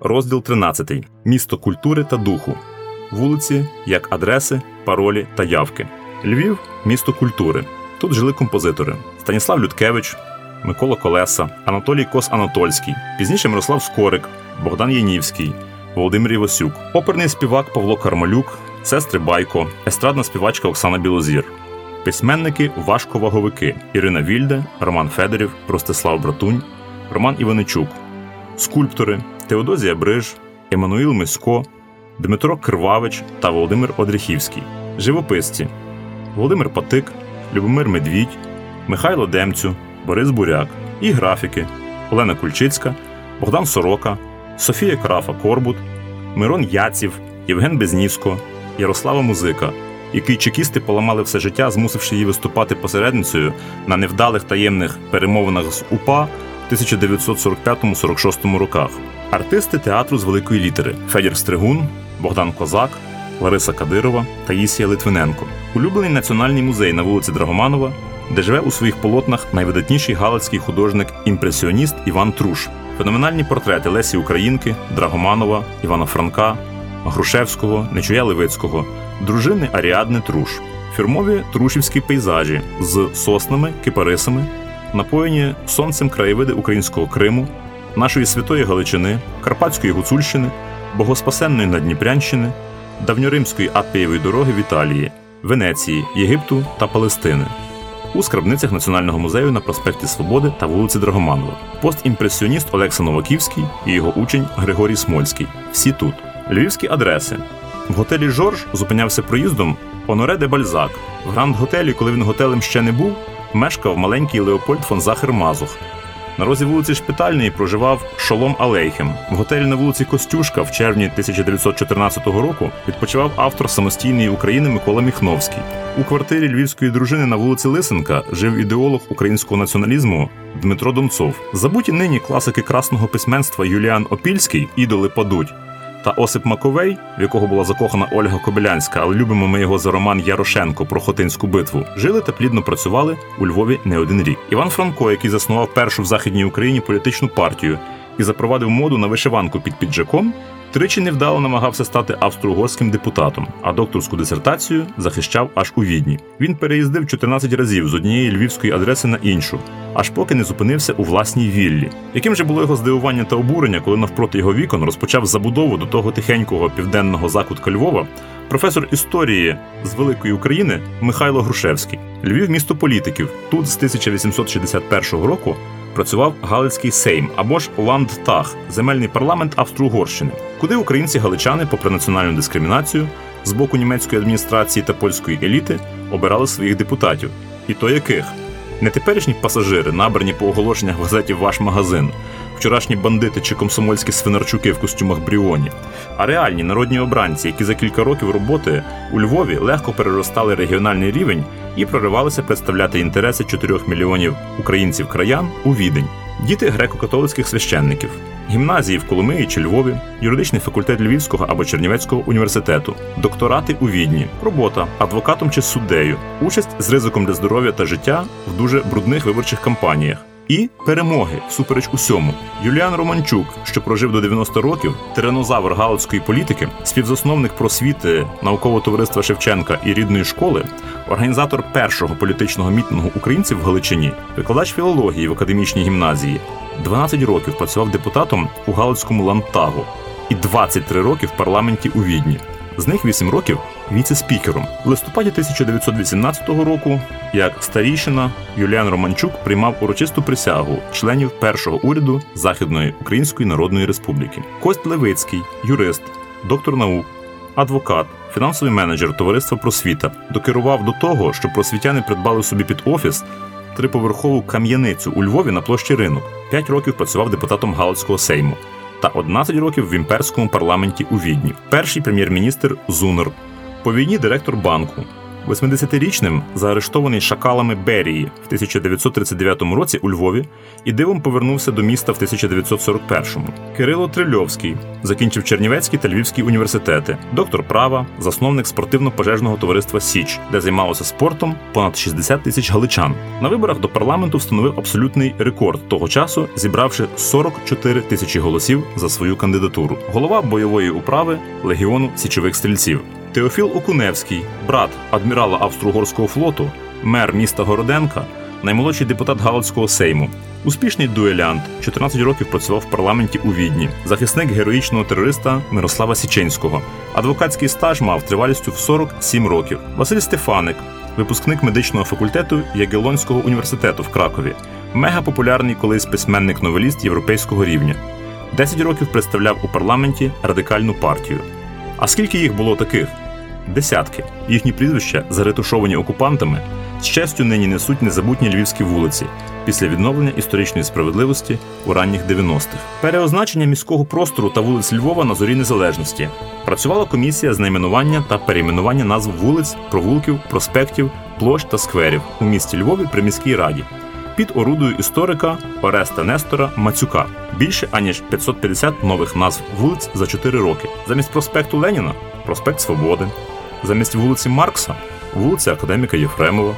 Розділ 13. Місто культури та духу. Вулиці як адреси, паролі та явки. Львів місто культури. Тут жили композитори: Станіслав Людкевич, Микола Колеса, Анатолій Кос Анатольський, пізніше Мирослав Скорик, Богдан Янівський, Володимир Івасюк, оперний співак Павло Кармалюк, сестри Байко, естрадна співачка Оксана Білозір. Письменники важковаговики Ірина Вільде, Роман Федорів, Ростислав Братунь, Роман Іваничук, скульптори Теодозія Бриж, Еммануїл Мисько, Дмитро Кривавич та Володимир Одріхівський, живописці. Володимир Патик, Любомир Медвідь, Михайло Демцю, Борис Буряк. І графіки. Олена Кульчицька, Богдан Сорока, Софія Крафа Корбут, Мирон Яців, Євген Безніско, Ярослава Музика, який чекісти поламали все життя, змусивши її виступати посередницею на невдалих таємних перемовинах з УПА 1945-46 роках. Артисти театру з великої літери Федір Стригун, Богдан Козак, Лариса Кадирова Таїсія Литвиненко. Улюблений національний музей на вулиці Драгоманова, де живе у своїх полотнах найвидатніший галицький художник-імпресіоніст Іван Труш, феноменальні портрети Лесі Українки, Драгоманова, Івана Франка, Грушевського, Нечуя Левицького, дружини Аріадни Труш, фірмові трушівські пейзажі з соснами, кипарисами, напоєні сонцем краєвиди українського Криму, нашої святої Галичини, Карпатської Гуцульщини, Богоспасенної Надніпрянщини, давньоримської Аппієвої дороги в Італії, Венеції, Єгипту та Палестини. У скарбницях Національного музею на проспекті Свободи та вулиці Драгоманова, постімпресіоніст Олекса Новаківський і його учень Григорій Смольський. Всі тут. Львівські адреси. В готелі Жорж зупинявся проїздом Оноре де Бальзак. В гранд-готелі, коли він готелем ще не був, мешкав маленький Леопольд фон Захер Мазух. На розі вулиці Шпитальної проживав Шолом Алейхем. В готелі на вулиці Костюшка в червні 1914 року відпочивав автор самостійної України Микола Міхновський. У квартирі львівської дружини на вулиці Лисенка жив ідеолог українського націоналізму Дмитро Донцов. Забуті нині класики красного письменства Юліан Опільський Ідоли падуть та Осип Маковей, в якого була закохана Ольга Кобилянська, але любимо ми його за роман Ярошенко про Хотинську битву, жили та плідно працювали у Львові не один рік. Іван Франко, який заснував першу в західній Україні політичну партію і запровадив моду на вишиванку під піджаком, тричі невдало намагався стати австро-угорським депутатом, а докторську дисертацію захищав аж у відні. Він переїздив 14 разів з однієї львівської адреси на іншу, аж поки не зупинився у власній віллі. Яким же було його здивування та обурення, коли навпроти його вікон розпочав забудову до того тихенького південного закутка Львова. Професор історії з великої України Михайло Грушевський, Львів місто політиків. Тут з 1861 року працював Галицький Сейм або ж Ландтаг, земельний парламент Австро-Угорщини, куди українці-галичани, попри національну дискримінацію з боку німецької адміністрації та польської еліти, обирали своїх депутатів. І то яких? Не теперішні пасажири, набрані по оголошеннях в газеті Ваш магазин, вчорашні бандити чи комсомольські свинарчуки в костюмах Бріоні, а реальні народні обранці, які за кілька років роботи у Львові легко переростали регіональний рівень і проривалися представляти інтереси 4 мільйонів українців-краян у відень, діти греко-католицьких священників, гімназії в Коломиї чи Львові, юридичний факультет Львівського або Чернівецького університету, докторати у Відні, робота адвокатом чи суддею, участь з ризиком для здоров'я та життя в дуже брудних виборчих кампаніях. І перемоги всупереч усьому. Юліан Романчук, що прожив до 90 років, тиранозавр галицької політики, співзасновник просвіти наукового товариства Шевченка і рідної школи, організатор першого політичного мітингу українців в Галичині, викладач філології в академічній гімназії, 12 років працював депутатом у Галицькому лантагу і 23 роки в парламенті у Відні. З них 8 років віце-спікером. В листопаді 1918 року, як старійшина, Юліан Романчук приймав урочисту присягу членів першого уряду Західної Української Народної Республіки. Кость Левицький, юрист, доктор наук, адвокат, фінансовий менеджер товариства просвіта, докерував до того, що просвітяни придбали собі під офіс триповерхову кам'яницю у Львові на площі ринок. П'ять років працював депутатом Галицького сейму та 11 років в імперському парламенті у Відні. Перший прем'єр-міністр Зунер. По війні директор банку. 80-річним заарештований шакалами Берії в 1939 році у Львові і дивом повернувся до міста в 1941-му. Кирило Трильовський закінчив Чернівецький та Львівський університети, доктор права, засновник спортивно-пожежного товариства Січ, де займалося спортом понад 60 тисяч галичан. На виборах до парламенту встановив абсолютний рекорд того часу, зібравши 44 тисячі голосів за свою кандидатуру. Голова бойової управи легіону січових стрільців. Теофіл Окуневський, брат адмірала Австро-Угорського флоту, мер міста Городенка, наймолодший депутат Галицького сейму, успішний дуелянт, 14 років працював в парламенті у Відні, захисник героїчного терориста Мирослава Січенського. Адвокатський стаж мав тривалістю в 47 років. Василь Стефаник, випускник медичного факультету Ягелонського університету в Кракові, мегапопулярний колись письменник-новеліст європейського рівня. 10 років представляв у парламенті радикальну партію. А скільки їх було таких? Десятки. Їхні прізвища, заретушовані окупантами, з честю нині несуть незабутні львівські вулиці після відновлення історичної справедливості у ранніх 90-х. Переозначення міського простору та вулиць Львова на зорі незалежності. Працювала комісія з найменування та перейменування назв вулиць, провулків, проспектів, площ та скверів у місті Львові при міській раді. Під орудою історика Ореста Нестора Мацюка більше аніж 550 нових назв вулиць за 4 роки. Замість проспекту Леніна проспект Свободи, замість вулиці Маркса вулиця Академіка Єфремова,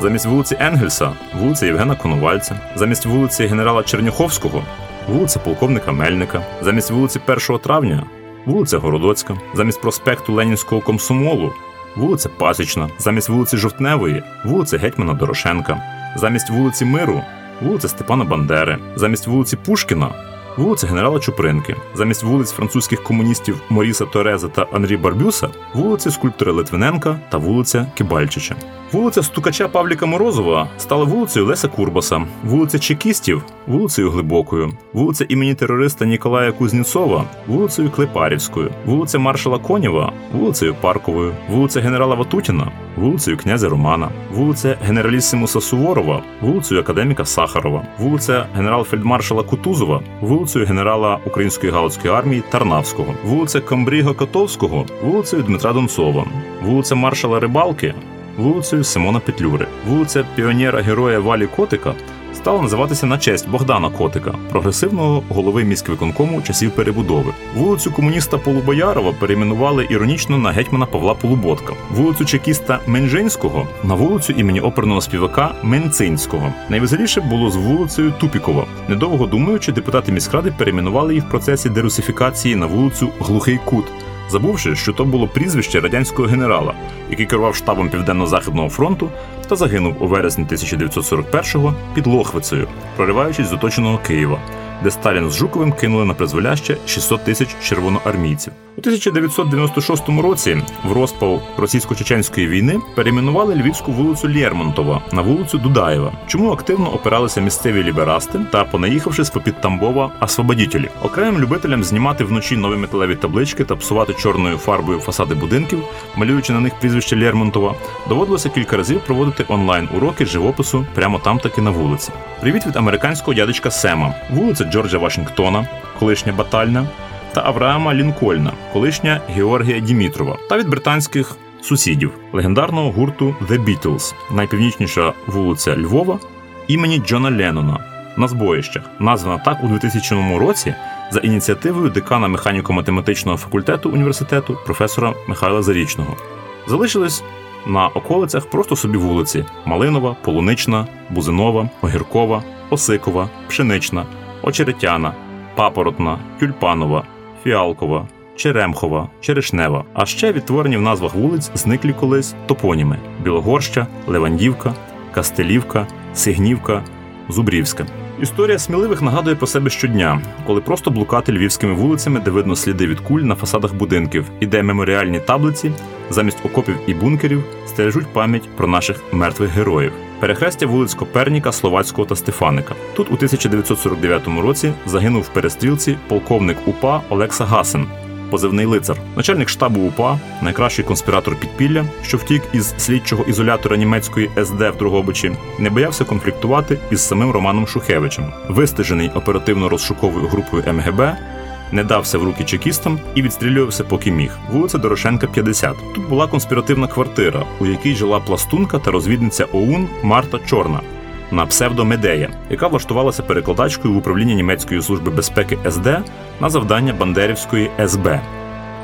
замість вулиці Енгельса вулиця Євгена Коновальця, замість вулиці генерала Черняховського вулиця полковника Мельника, замість вулиці 1 травня вулиця Городоцька, замість проспекту Ленінського комсомолу вулиця Пасічна, замість вулиці Жовтневої вулиця Гетьмана Дорошенка, замість вулиці Миру вулиця Степана Бандери, замість вулиці Пушкіна вулиця генерала Чупринки, замість вулиць французьких комуністів Моріса Тореза та Анрі Барбюса, вулиці скульптора Литвиненка та вулиця Кибальчича. Вулиця Стукача Павліка Морозова стала вулицею Леся Курбаса, вулиця Чекістів вулицею Глибокою, вулиця імені терориста Ніколая Кузнєцова, вулицею Клепарівською, вулиця Маршала Конєва, вулицею Парковою, вулиця генерала Ватутіна, вулицею князя Романа, вулиця генералісимуса Суворова, вулицею академіка Сахарова, вулиця генерал-фельдмаршала Кутузова, вулицею генерала Української галицької армії Тарнавського, вулиця Камбріго Котовського, вулицею Дмитра Донцова, вулиця маршала Рибалки, вулицею Симона Петлюри, вулиця піонера героя Валі Котика стала називатися на честь Богдана Котика, прогресивного голови міськвиконкому часів перебудови. Вулицю комуніста Полубоярова перейменували іронічно на гетьмана Павла Полуботка, вулицю чекіста Менжинського на вулицю імені оперного співака Менцинського. Найвеселіше було з вулицею Тупікова. Недовго думаючи, депутати міськради перейменували її в процесі дерусифікації на вулицю Глухий Кут забувши, що то було прізвище радянського генерала, який керував штабом Південно-Західного фронту та загинув у вересні 1941-го під Лохвицею, прориваючись з оточеного Києва де Сталін з Жуковим кинули на призволяще 600 тисяч червоноармійців. У 1996 році в розпал російсько-чеченської війни перейменували львівську вулицю Лєрмонтова на вулицю Дудаєва, чому активно опиралися місцеві ліберасти та, понаїхавши з попід Тамбова, освободітелі. Окремим любителям знімати вночі нові металеві таблички та псувати чорною фарбою фасади будинків, малюючи на них прізвище Лєрмонтова, доводилося кілька разів проводити онлайн уроки живопису прямо там таки на вулиці. Привіт від американського дядечка Сема, вулиця Джорджа Вашингтона, колишня Батальна, та Авраама Лінкольна, колишня Георгія Дімітрова, та від британських сусідів легендарного гурту The Beatles, найпівнічніша вулиця Львова імені Джона Леннона на збоїщах, названа так у 2000 році за ініціативою декана механіко-математичного факультету університету професора Михайла Зарічного. Залишились на околицях просто собі вулиці: Малинова, Полунична, Бузинова, Огіркова, Осикова, Пшенична, Очеретяна, Папоротна, Тюльпанова, Фіалкова, Черемхова, Черешнева. А ще відтворені в назвах вулиць зниклі колись топоніми: Білогорща, Левандівка, Кастелівка, Сигнівка, Зубрівська. Історія сміливих нагадує про себе щодня, коли просто блукати львівськими вулицями, де видно сліди від куль на фасадах будинків, і де меморіальні таблиці замість окопів і бункерів стережуть пам'ять про наших мертвих героїв. Перехрестя вулиць Коперніка, Словацького та Стефаника. Тут у 1949 році загинув в перестрілці полковник УПА Олекса Гасен, позивний лицар, начальник штабу УПА, найкращий конспіратор підпілля, що втік із слідчого ізолятора німецької СД в Другобичі, не боявся конфліктувати із самим Романом Шухевичем, вистежений оперативно-розшуковою групою МГБ. Не дався в руки чекістам і відстрілювався, поки міг. Вулиця Дорошенка, 50. Тут була конспіративна квартира, у якій жила пластунка та розвідниця ОУН Марта Чорна на псевдомедея, яка влаштувалася перекладачкою в управління німецької служби безпеки СД на завдання Бандерівської СБ.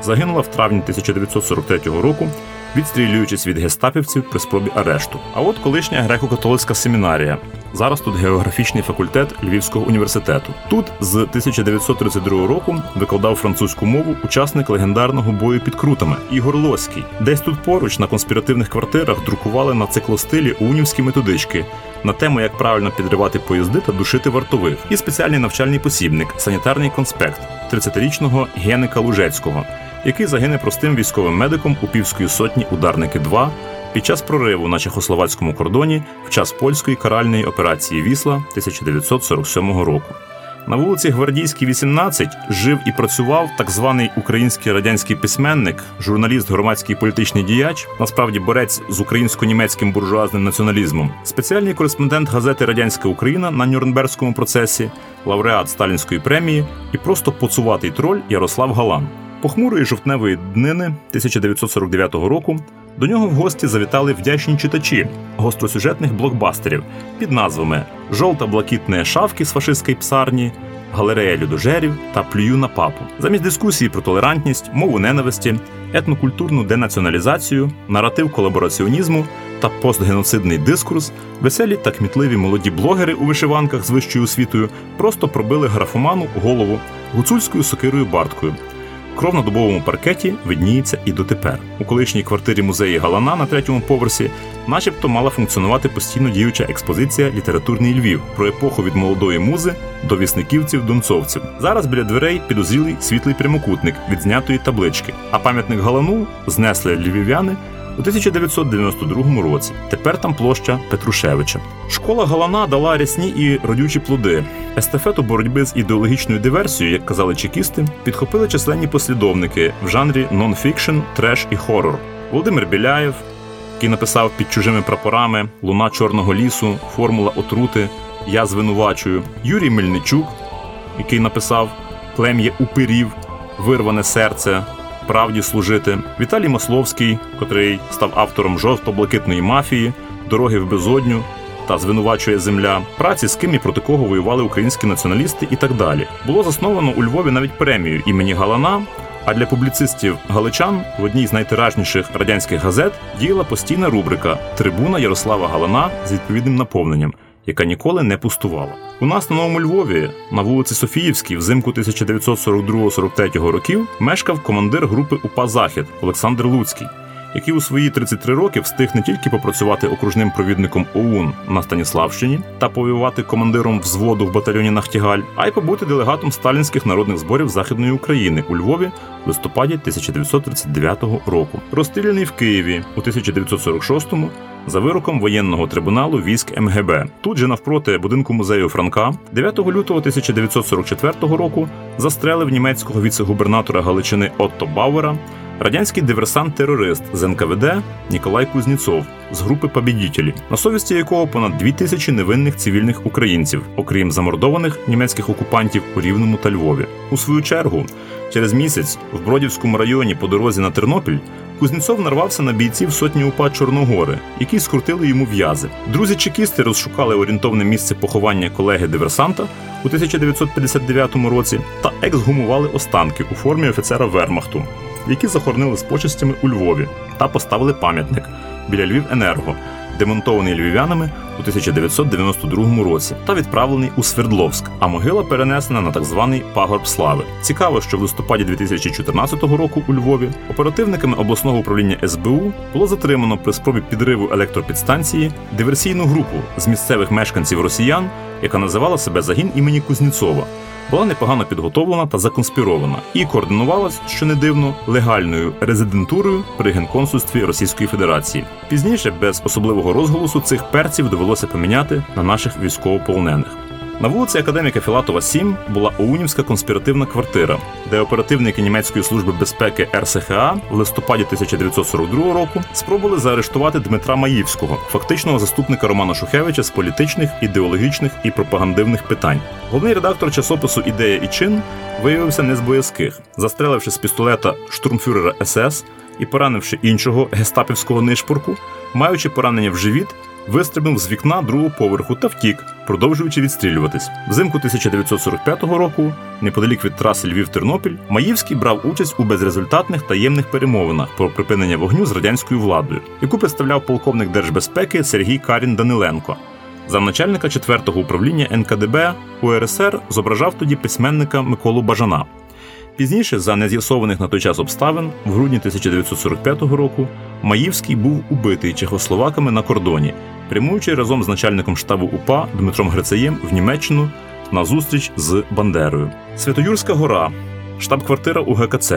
Загинула в травні 1943 року відстрілюючись від гестапівців при спробі арешту. А от колишня греко-католицька семінарія. Зараз тут географічний факультет Львівського університету. Тут з 1932 року викладав французьку мову учасник легендарного бою під крутами Ігор Лоський. Десь тут поруч на конспіративних квартирах друкували на циклостилі унівські методички на тему, як правильно підривати поїзди та душити вартових, і спеціальний навчальний посібник санітарний конспект 30-річного Геника Лужецького який загине простим військовим медиком у півської сотні ударники 2 під час прориву на чехословацькому кордоні в час польської каральної операції Вісла 1947 року. На вулиці Гвардійській, 18 жив і працював так званий український радянський письменник, журналіст, громадський політичний діяч, насправді борець з українсько-німецьким буржуазним націоналізмом, спеціальний кореспондент газети Радянська Україна на Нюрнберзькому процесі, лауреат Сталінської премії і просто поцуватий троль Ярослав Галан. Похмурої жовтневої днини 1949 року до нього в гості завітали вдячні читачі гостросюжетних блокбастерів під назвами Жовта блакитне шавки з фашистської псарні, Галерея людожерів та Плюю на папу. Замість дискусії про толерантність, мову ненависті, етнокультурну денаціоналізацію, наратив колабораціонізму та постгеноцидний дискурс, веселі та кмітливі молоді блогери у вишиванках з вищою освітою просто пробили графоману голову гуцульською сокирою барткою. Кров на дубовому паркеті видніється і дотепер. У колишній квартирі музеї Галана на третьому поверсі, начебто, мала функціонувати постійно діюча експозиція Літературний Львів про епоху від молодої музи до вісниківців-донцовців. Зараз біля дверей підозрілий світлий прямокутник від знятої таблички, а пам'ятник Галану знесли львів'яни у 1992 році. Тепер там площа Петрушевича. Школа Галана дала рясні і родючі плоди. Естафету боротьби з ідеологічною диверсією, як казали чекісти, підхопили численні послідовники в жанрі нон-фікшн, треш і хорор. Володимир Біляєв, який написав під чужими прапорами Луна Чорного лісу, Формула отрути, Я звинувачую, Юрій Мельничук, який написав Плем'я упирів, Вирване серце правді служити. Віталій Масловський, котрий став автором жовто-блакитної мафії, дороги в безодню та звинувачує земля, праці з ким і проти кого воювали українські націоналісти і так далі. Було засновано у Львові навіть премію імені Галана. А для публіцистів галичан в одній з найтиражніших радянських газет діяла постійна рубрика Трибуна Ярослава Галана з відповідним наповненням яка ніколи не пустувала. У нас на новому Львові на вулиці Софіївській, взимку 1942-43 років, мешкав командир групи УПА Захід Олександр Луцький. Який у свої 33 роки встиг не тільки попрацювати окружним провідником ОУН на Станіславщині та повоювати командиром взводу в батальйоні Нахтігаль, а й побути делегатом сталінських народних зборів Західної України у Львові в листопаді 1939 року. Розстріляний в Києві у 1946-му за вироком воєнного трибуналу військ МГБ. Тут же навпроти будинку музею Франка 9 лютого 1944 року застрелив німецького віце-губернатора Галичини Отто Бауера радянський диверсант-терорист з НКВД Ніколай Кузніцов з групи «Побідітелі», на совісті якого понад дві тисячі невинних цивільних українців, окрім замордованих німецьких окупантів у Рівному та Львові. У свою чергу, через місяць в Бродівському районі по дорозі на Тернопіль Кузнєцов нарвався на бійців сотні УПА Чорногори, які скрутили йому в'язи. Друзі-чекісти розшукали орієнтовне місце поховання колеги-диверсанта у 1959 році та ексгумували останки у формі офіцера Вермахту, які захоронили з почестями у Львові та поставили пам'ятник біля Львів Енерго демонтований львів'янами у 1992 році та відправлений у Свердловськ, а могила перенесена на так званий пагорб слави. Цікаво, що в листопаді 2014 року у Львові оперативниками обласного управління СБУ було затримано при спробі підриву електропідстанції диверсійну групу з місцевих мешканців росіян, яка називала себе загін імені Кузніцова була непогано підготовлена та законспірована і координувалась, що не дивно, легальною резидентурою при генконсульстві Російської Федерації. Пізніше, без особливого розголосу, цих перців довелося поміняти на наших військовополонених. На вулиці Академіка Філатова, 7 була Оунівська конспіративна квартира, де оперативники німецької служби безпеки РСХА в листопаді 1942 року спробували заарештувати Дмитра Маївського, фактичного заступника Романа Шухевича з політичних, ідеологічних і пропагандивних питань. Головний редактор часопису Ідея і чин виявився не з боязких, застреливши з пістолета штурмфюрера СС і поранивши іншого гестапівського нишпорку, маючи поранення в живіт вистрибнув з вікна другого поверху та втік, продовжуючи відстрілюватись. Взимку 1945 року, неподалік від траси Львів-Тернопіль, Маївський брав участь у безрезультатних таємних перемовинах про припинення вогню з радянською владою, яку представляв полковник держбезпеки Сергій Карін Даниленко. Замначальника 4-го управління НКДБ УРСР зображав тоді письменника Миколу Бажана. Пізніше, за нез'ясованих на той час обставин, в грудні 1945 року Маївський був убитий чехословаками на кордоні, прямуючи разом з начальником штабу УПА Дмитром Грицеєм в Німеччину на зустріч з Бандерою. Святоюрська гора, штаб-квартира УГКЦ.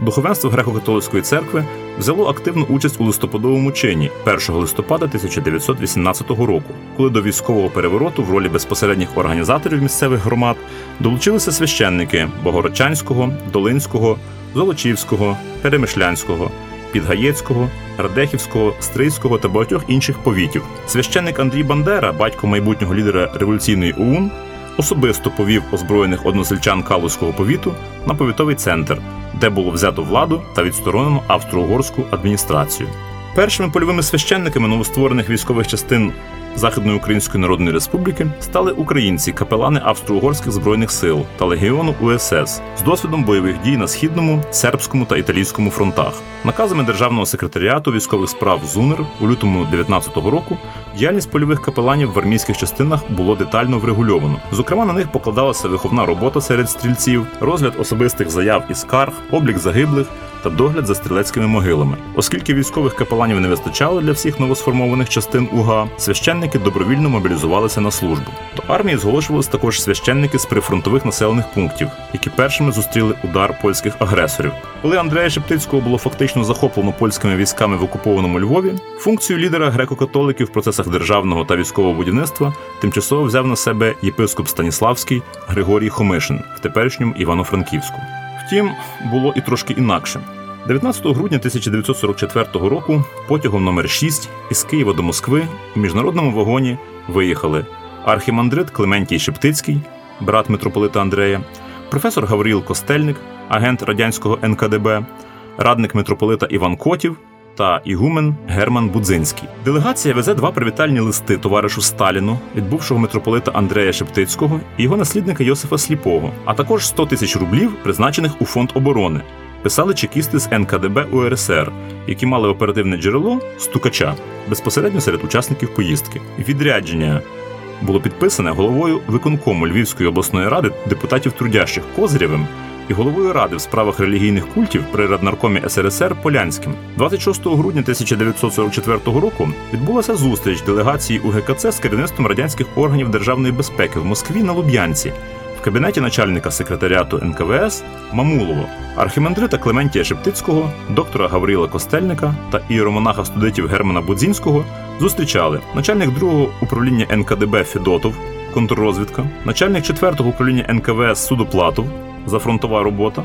Духовенство греко-католицької церкви взяло активну участь у листопадовому чині 1 листопада 1918 року, коли до військового перевороту в ролі безпосередніх організаторів місцевих громад долучилися священники Богородчанського, Долинського, Золочівського, Перемишлянського, Підгаєцького, Радехівського, Стрийського та багатьох інших повітів. Священник Андрій Бандера, батько майбутнього лідера революційної ОУН, особисто повів озброєних односельчан Калузького повіту на повітовий центр, де було взято владу та відсторонено австро-угорську адміністрацію. Першими польовими священниками новостворених військових частин Західної Української Народної Республіки стали українці, капелани Австро-Угорських збройних сил та легіону УСС з досвідом бойових дій на східному, сербському та італійському фронтах. Наказами державного секретаріату військових справ ЗУНР у лютому 19-го року діяльність польових капеланів в армійських частинах було детально врегульовано. Зокрема, на них покладалася виховна робота серед стрільців, розгляд особистих заяв і скарг, облік загиблих та догляд за стрілецькими могилами. Оскільки військових капеланів не вистачало для всіх новосформованих частин УГА, священники добровільно мобілізувалися на службу. До армії зголошувалися також священники з прифронтових населених пунктів, які першими зустріли удар польських агресорів. Коли Андрея Шептицького було фактично захоплено польськими військами в окупованому Львові, функцію лідера греко-католиків в процесах державного та військового будівництва тимчасово взяв на себе єпископ Станіславський Григорій Хомишин в теперішньому Івано-Франківську. Втім, було і трошки інакше. 19 грудня 1944 року потягом номер 6 із Києва до Москви у міжнародному вагоні виїхали архімандрит Клементій Шептицький, брат митрополита Андрея, професор Гавріл Костельник, агент радянського НКДБ, радник митрополита Іван Котів та ігумен Герман Будзинський. Делегація везе два привітальні листи товаришу Сталіну від бувшого митрополита Андрея Шептицького і його наслідника Йосифа Сліпого, а також 100 тисяч рублів, призначених у фонд оборони. Писали чекісти з НКДБ УРСР, які мали оперативне джерело стукача безпосередньо серед учасників поїздки. Відрядження було підписане головою виконкому Львівської обласної ради депутатів трудящих Козирєвим і головою ради в справах релігійних культів при Раднаркомі СРСР Полянським. 26 грудня 1944 року відбулася зустріч делегації УГКЦ з керівництвом радянських органів державної безпеки в Москві на Луб'янці. В кабінеті начальника секретаріату НКВС Мамулово, архімандрита Клементія Шептицького, доктора Гавріла Костельника та іеромонаха студентів Германа Будзінського зустрічали начальник другого управління НКДБ Федотов, контррозвідка, начальник четвертого управління НКВС Судоплатов, зафронтова робота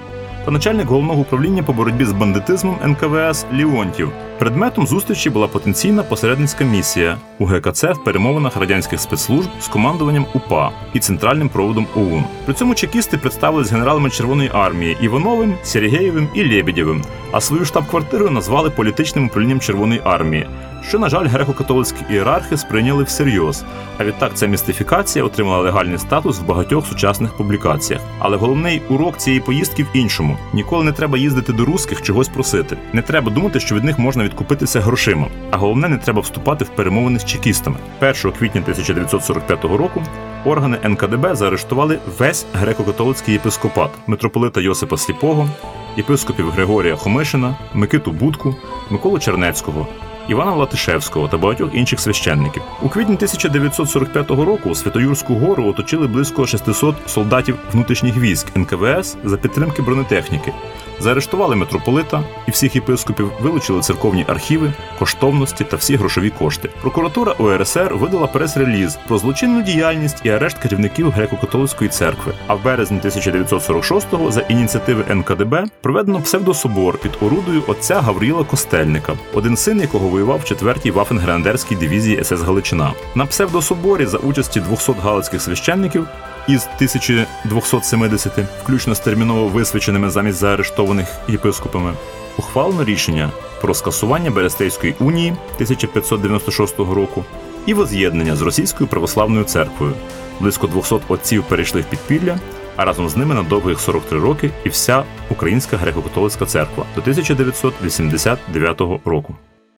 та начальник головного управління по боротьбі з бандитизмом НКВС Ліонтів. Предметом зустрічі була потенційна посередницька місія у ГКЦ в перемовинах радянських спецслужб з командуванням УПА і центральним проводом ОУН. При цьому чекісти представились генералами Червоної армії Івановим, Сергеєвим і Лєбідєвим, а свою штаб-квартиру назвали політичним управлінням Червоної армії що, на жаль, греко-католицькі ієрархи сприйняли всерйоз. А відтак ця містифікація отримала легальний статус в багатьох сучасних публікаціях. Але головний урок цієї поїздки в іншому: ніколи не треба їздити до русських чогось просити. Не треба думати, що від них можна відкупитися грошима. А головне, не треба вступати в перемовини з чекістами. 1 квітня 1945 року. Органи НКДБ заарештували весь греко-католицький єпископат митрополита Йосипа Сліпого, єпископів Григорія Хомишина, Микиту Будку, Миколу Чернецького, Івана Латишевського та багатьох інших священників. У квітні 1945 року Святоюрську гору оточили близько 600 солдатів внутрішніх військ НКВС за підтримки бронетехніки. Заарештували митрополита і всіх єпископів, вилучили церковні архіви, коштовності та всі грошові кошти. Прокуратура УРСР видала прес-реліз про злочинну діяльність і арешт керівників греко-католицької церкви. А в березні 1946-го за ініціативи НКДБ проведено псевдособор під орудою отця Гавріла Костельника, один син якого воював в 4-й Вафенгренадерській дивізії СС Галичина. На псевдособорі за участі 200 галицьких священників із 1270, включно з терміново висвяченими замість заарештованих єпископами, ухвалено рішення про скасування Берестейської унії 1596 року і воз'єднання з Російською православною церквою. Близько 200 отців перейшли в підпілля, а разом з ними на довгих 43 роки і вся Українська греко-католицька церква до 1989 року.